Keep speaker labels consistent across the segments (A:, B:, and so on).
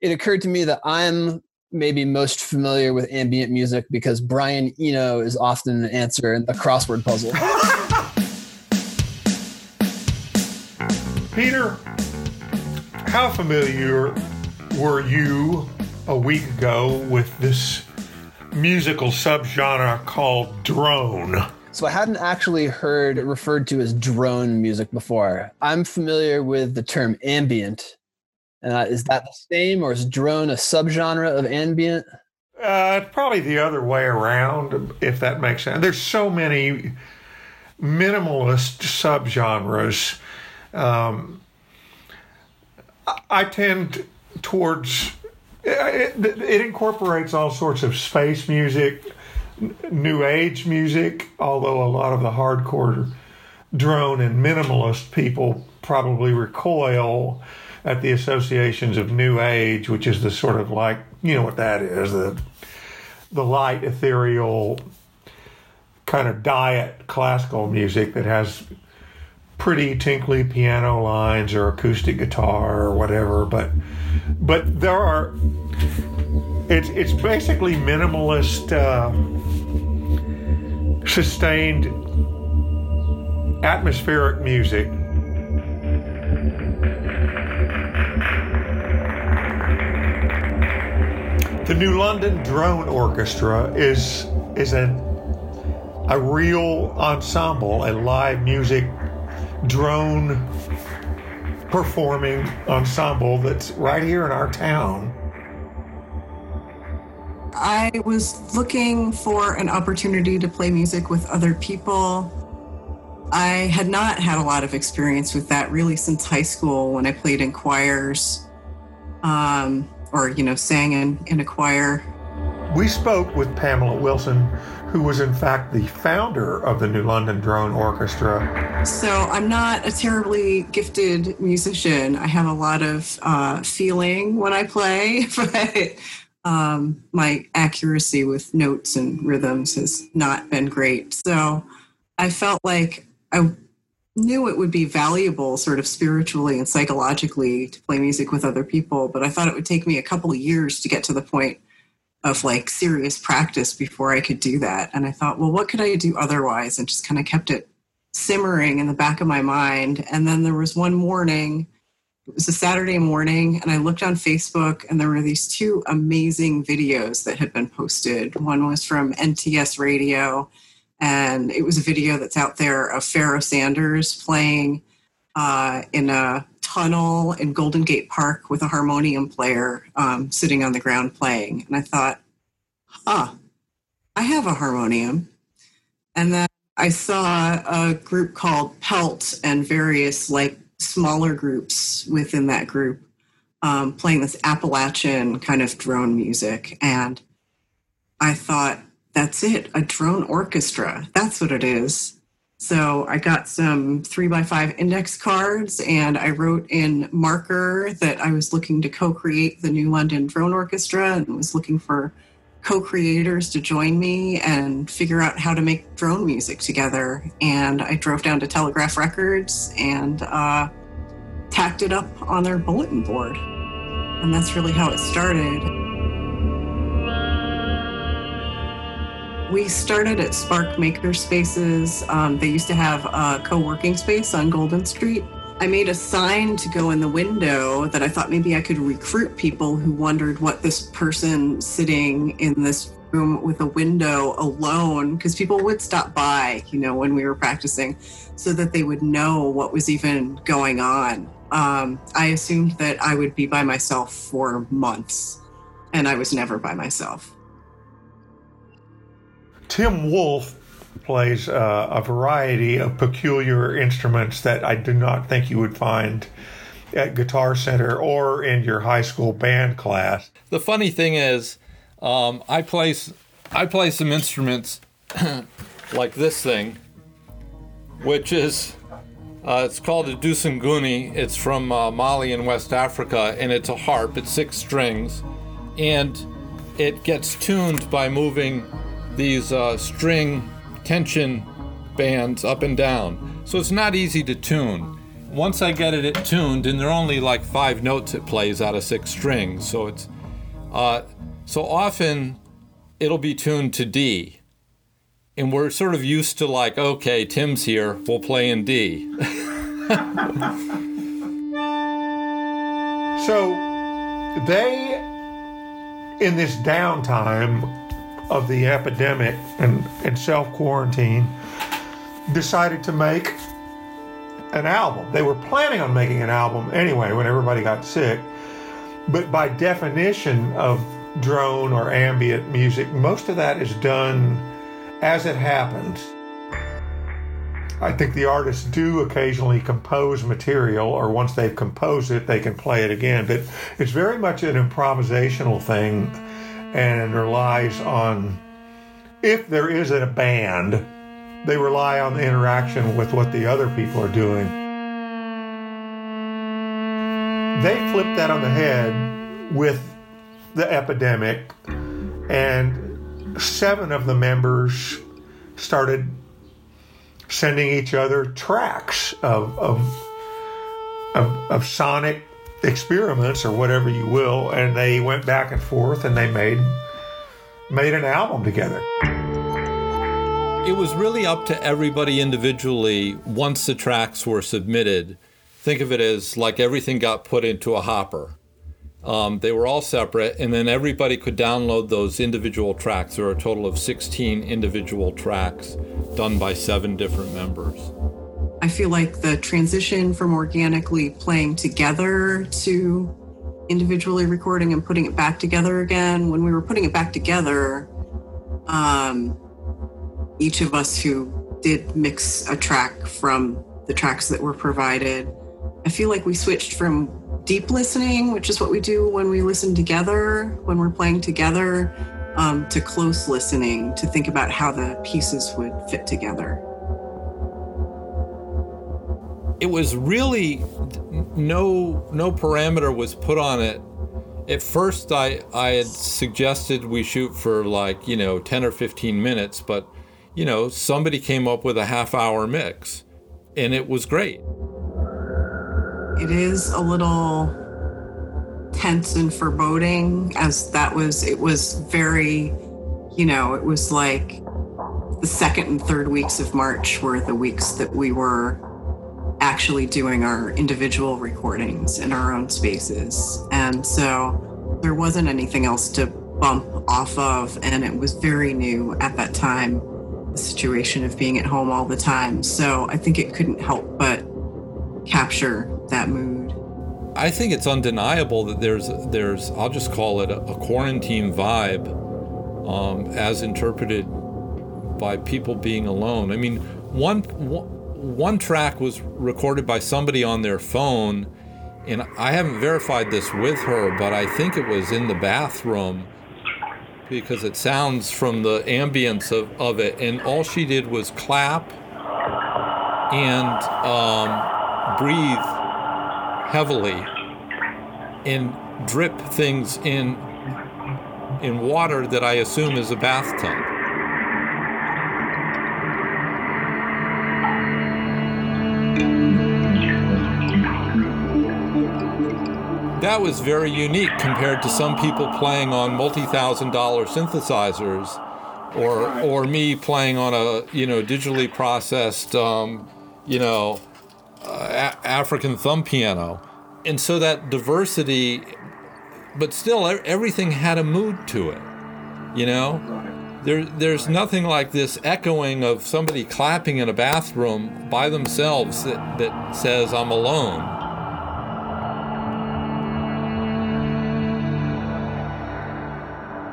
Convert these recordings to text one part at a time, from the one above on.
A: it occurred to me that I'm maybe most familiar with ambient music because Brian Eno is often an answer in the crossword puzzle.
B: Peter, how familiar were you a week ago with this musical subgenre called drone?
A: So I hadn't actually heard referred to as drone music before. I'm familiar with the term ambient. Uh, is that the same, or is drone a subgenre of ambient?
B: Uh, probably the other way around, if that makes sense. There's so many minimalist subgenres. Um, I tend towards it, it incorporates all sorts of space music, new age music, although a lot of the hardcore drone and minimalist people probably recoil at the associations of new age, which is the sort of like, you know what that is, the the light ethereal kind of diet classical music that has pretty tinkly piano lines or acoustic guitar or whatever, but but there are it's it's basically minimalist uh, sustained atmospheric music new london drone orchestra is is a a real ensemble a live music drone performing ensemble that's right here in our town.
C: I was looking for an opportunity to play music with other people. I had not had a lot of experience with that really since high school when I played in choirs um, or, you know, sang in, in a choir.
B: We spoke with Pamela Wilson, who was in fact the founder of the New London Drone Orchestra.
C: So I'm not a terribly gifted musician. I have a lot of uh, feeling when I play, but um, my accuracy with notes and rhythms has not been great. So I felt like I knew it would be valuable sort of spiritually and psychologically to play music with other people, but I thought it would take me a couple of years to get to the point of like serious practice before I could do that. And I thought, well, what could I do otherwise? And just kind of kept it simmering in the back of my mind. And then there was one morning, it was a Saturday morning, and I looked on Facebook and there were these two amazing videos that had been posted. One was from NTS Radio, and it was a video that's out there of Pharoah Sanders playing uh, in a tunnel in Golden Gate Park with a harmonium player um, sitting on the ground playing. And I thought, huh, I have a harmonium. And then I saw a group called Pelt and various like smaller groups within that group um, playing this Appalachian kind of drone music. And I thought, that's it, a drone orchestra. That's what it is. So I got some three by five index cards and I wrote in marker that I was looking to co create the New London Drone Orchestra and was looking for co creators to join me and figure out how to make drone music together. And I drove down to Telegraph Records and uh, tacked it up on their bulletin board. And that's really how it started. We started at Spark Maker Spaces. Um, they used to have a co working space on Golden Street. I made a sign to go in the window that I thought maybe I could recruit people who wondered what this person sitting in this room with a window alone, because people would stop by, you know, when we were practicing, so that they would know what was even going on. Um, I assumed that I would be by myself for months, and I was never by myself.
B: Tim Wolf plays uh, a variety of peculiar instruments that I do not think you would find at Guitar Center or in your high school band class.
D: The funny thing is, um, I play I play some instruments like this thing, which is uh, it's called a dusunguni. It's from uh, Mali in West Africa, and it's a harp. It's six strings, and it gets tuned by moving these uh, string tension bands up and down. So it's not easy to tune. once I get it tuned, and there are only like five notes it plays out of six strings, so it's uh, so often it'll be tuned to D, and we're sort of used to like, okay, Tim's here, we'll play in D.
B: so they, in this downtime of the epidemic and, and self quarantine, decided to make an album. They were planning on making an album anyway when everybody got sick. But by definition of drone or ambient music, most of that is done as it happens. I think the artists do occasionally compose material, or once they've composed it, they can play it again. But it's very much an improvisational thing and relies on, if there is a band, they rely on the interaction with what the other people are doing. They flipped that on the head with the epidemic, and seven of the members started sending each other tracks of, of, of, of sonic experiments or whatever you will, and they went back and forth and they made made an album together.
D: It was really up to everybody individually once the tracks were submitted. Think of it as like everything got put into a hopper. Um, they were all separate, and then everybody could download those individual tracks. There are a total of 16 individual tracks done by seven different members.
C: I feel like the transition from organically playing together to individually recording and putting it back together again, when we were putting it back together, um, each of us who did mix a track from the tracks that were provided, I feel like we switched from deep listening, which is what we do when we listen together, when we're playing together, um, to close listening to think about how the pieces would fit together.
D: It was really no no parameter was put on it. At first, I I had suggested we shoot for like you know ten or fifteen minutes, but you know, somebody came up with a half hour mix and it was great.
C: It is a little tense and foreboding as that was, it was very, you know, it was like the second and third weeks of March were the weeks that we were actually doing our individual recordings in our own spaces. And so there wasn't anything else to bump off of. And it was very new at that time the situation of being at home all the time. So I think it couldn't help but capture that mood.
D: I think it's undeniable that there's there's I'll just call it a, a quarantine vibe, um, as interpreted by people being alone. I mean, one one track was recorded by somebody on their phone, and I haven't verified this with her, but I think it was in the bathroom because it sounds from the ambience of, of it. And all she did was clap and um, breathe heavily and drip things in in water that I assume is a bathtub. That was very unique compared to some people playing on multi-thousand dollar synthesizers or or me playing on a you know digitally processed um, you know uh, a- African thumb piano. And so that diversity but still everything had a mood to it you know? There, there's nothing like this echoing of somebody clapping in a bathroom by themselves that, that says I'm alone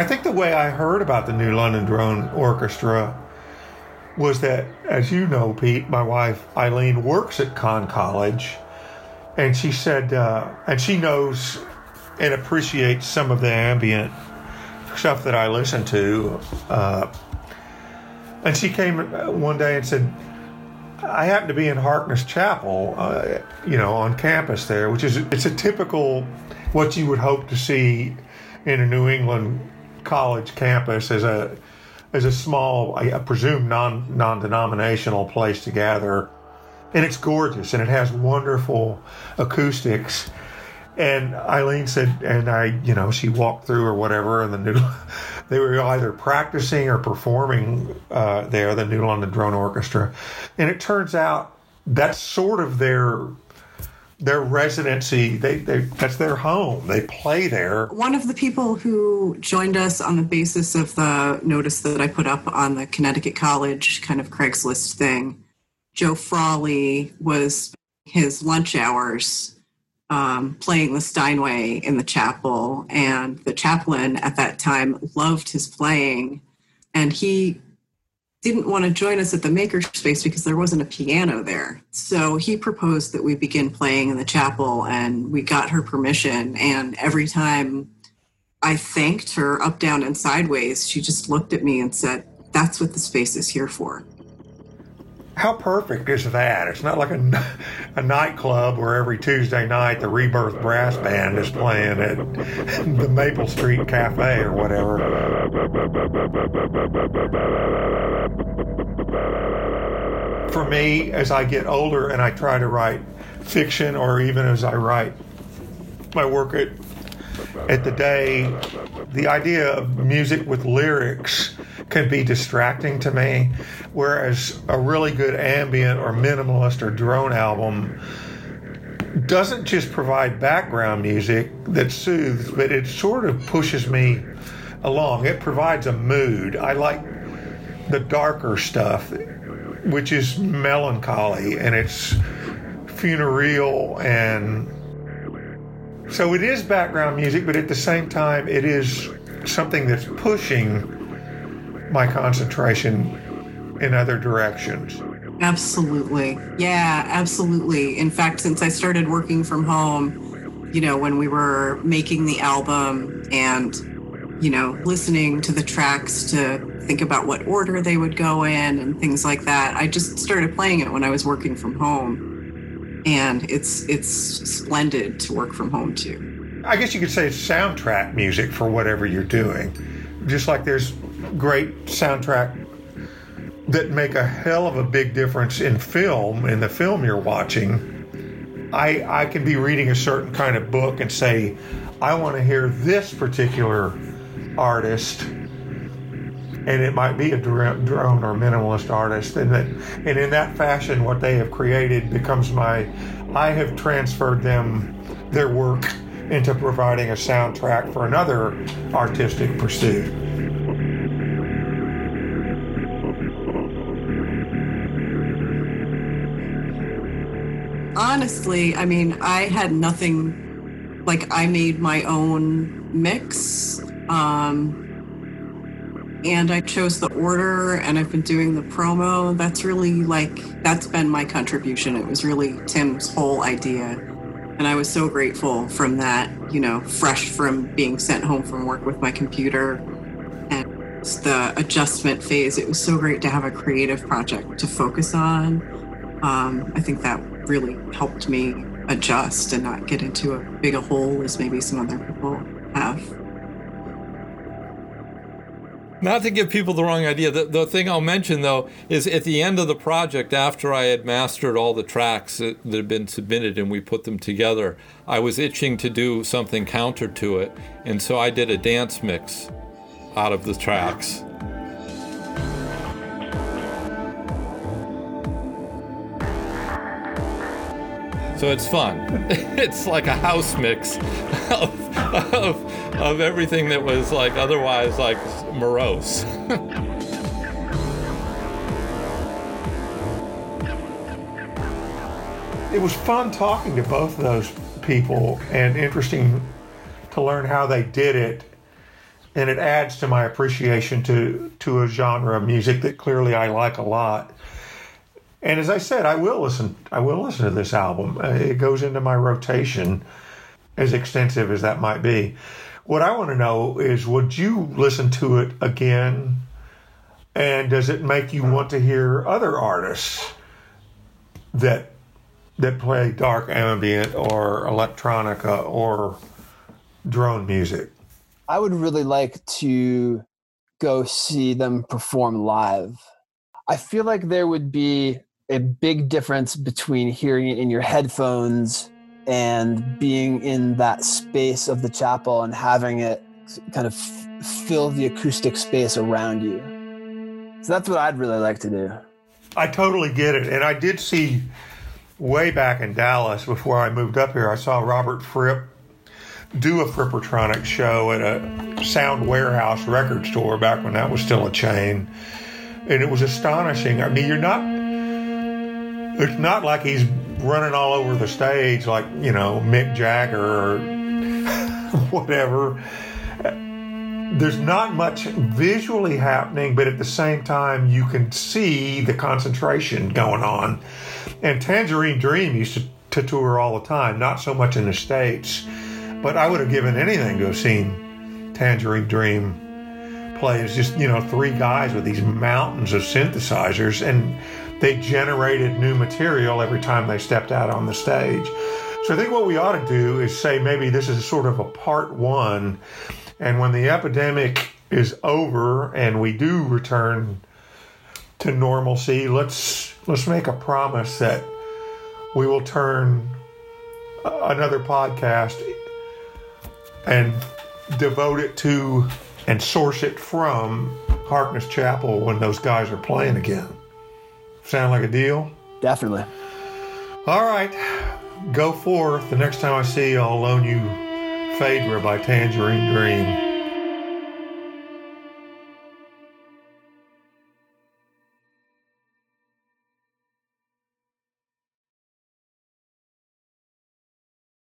B: I think the way I heard about the new London Drone Orchestra was that, as you know, Pete, my wife Eileen works at Conn College, and she said, uh, and she knows and appreciates some of the ambient stuff that I listen to. Uh, and she came one day and said, I happen to be in Harkness Chapel, uh, you know, on campus there, which is it's a typical what you would hope to see in a New England college campus as a as a small, I presume non non denominational place to gather and it's gorgeous and it has wonderful acoustics. And Eileen said, and I, you know, she walked through or whatever, and the noodle, they were either practicing or performing uh, there, the Noodle on the Drone Orchestra. And it turns out that's sort of their their residency. They, they that's their home. They play there.
C: One of the people who joined us on the basis of the notice that I put up on the Connecticut College kind of Craigslist thing, Joe Frawley was his lunch hours um, playing the Steinway in the chapel, and the chaplain at that time loved his playing, and he didn't want to join us at the makerspace because there wasn't a piano there. So he proposed that we begin playing in the chapel, and we got her permission. And every time I thanked her up, down, and sideways, she just looked at me and said, That's what the space is here for.
B: How perfect is that? It's not like a, a nightclub where every Tuesday night the Rebirth Brass Band is playing at the Maple Street Cafe or whatever. For me, as I get older and I try to write fiction or even as I write my work at, at the day, the idea of music with lyrics can be distracting to me, whereas a really good ambient or minimalist or drone album doesn't just provide background music that soothes, but it sort of pushes me along. It provides a mood. I like the darker stuff, which is melancholy and it's funereal and so it is background music, but at the same time, it is something that's pushing my concentration in other directions.
C: Absolutely. Yeah, absolutely. In fact, since I started working from home, you know, when we were making the album and, you know, listening to the tracks to think about what order they would go in and things like that, I just started playing it when I was working from home and it's it's splendid to work from home too.
B: I guess you could say it's soundtrack music for whatever you're doing. Just like there's great soundtrack that make a hell of a big difference in film in the film you're watching. I I can be reading a certain kind of book and say I want to hear this particular artist and it might be a drone or minimalist artist and that and in that fashion what they have created becomes my i have transferred them their work into providing a soundtrack for another artistic pursuit
C: honestly i mean i had nothing like i made my own mix um and I chose the order and I've been doing the promo. That's really like, that's been my contribution. It was really Tim's whole idea. And I was so grateful from that, you know, fresh from being sent home from work with my computer and the adjustment phase. It was so great to have a creative project to focus on. Um, I think that really helped me adjust and not get into a big a hole as maybe some other people have.
D: Not to give people the wrong idea, the, the thing I'll mention though is at the end of the project, after I had mastered all the tracks that, that had been submitted and we put them together, I was itching to do something counter to it. And so I did a dance mix out of the tracks. So it's fun. it's like a house mix of, of, of everything that was like otherwise like morose.
B: it was fun talking to both of those people and interesting to learn how they did it and it adds to my appreciation to to a genre of music that clearly I like a lot and as I said, I will listen. I will listen to this album. Uh, it goes into my rotation, as extensive as that might be. What I want to know is, would you listen to it again? And does it make you want to hear other artists that that play dark ambient or electronica or drone music?
A: I would really like to go see them perform live. I feel like there would be a big difference between hearing it in your headphones and being in that space of the chapel and having it kind of f- fill the acoustic space around you. So that's what I'd really like to do.
B: I totally get it. And I did see way back in Dallas before I moved up here, I saw Robert Fripp do a Frippertronic show at a Sound Warehouse record store back when that was still a chain. And it was astonishing. I mean, you're not, it's mm. not like he's running all over the stage like, you know, Mick Jagger or whatever. There's not much visually happening, but at the same time, you can see the concentration going on. And Tangerine Dream used to, to tour all the time, not so much in the States but I would have given anything to have seen Tangerine Dream play. It's just, you know, three guys with these mountains of synthesizers, and they generated new material every time they stepped out on the stage. So I think what we ought to do is say maybe this is sort of a part one, and when the epidemic is over and we do return to normalcy, let's let's make a promise that we will turn uh, another podcast and devote it to and source it from Harkness Chapel when those guys are playing again. Sound like a deal?
A: Definitely.
B: All right. Go forth. The next time I see you, I'll loan you Phaedra by Tangerine Dream.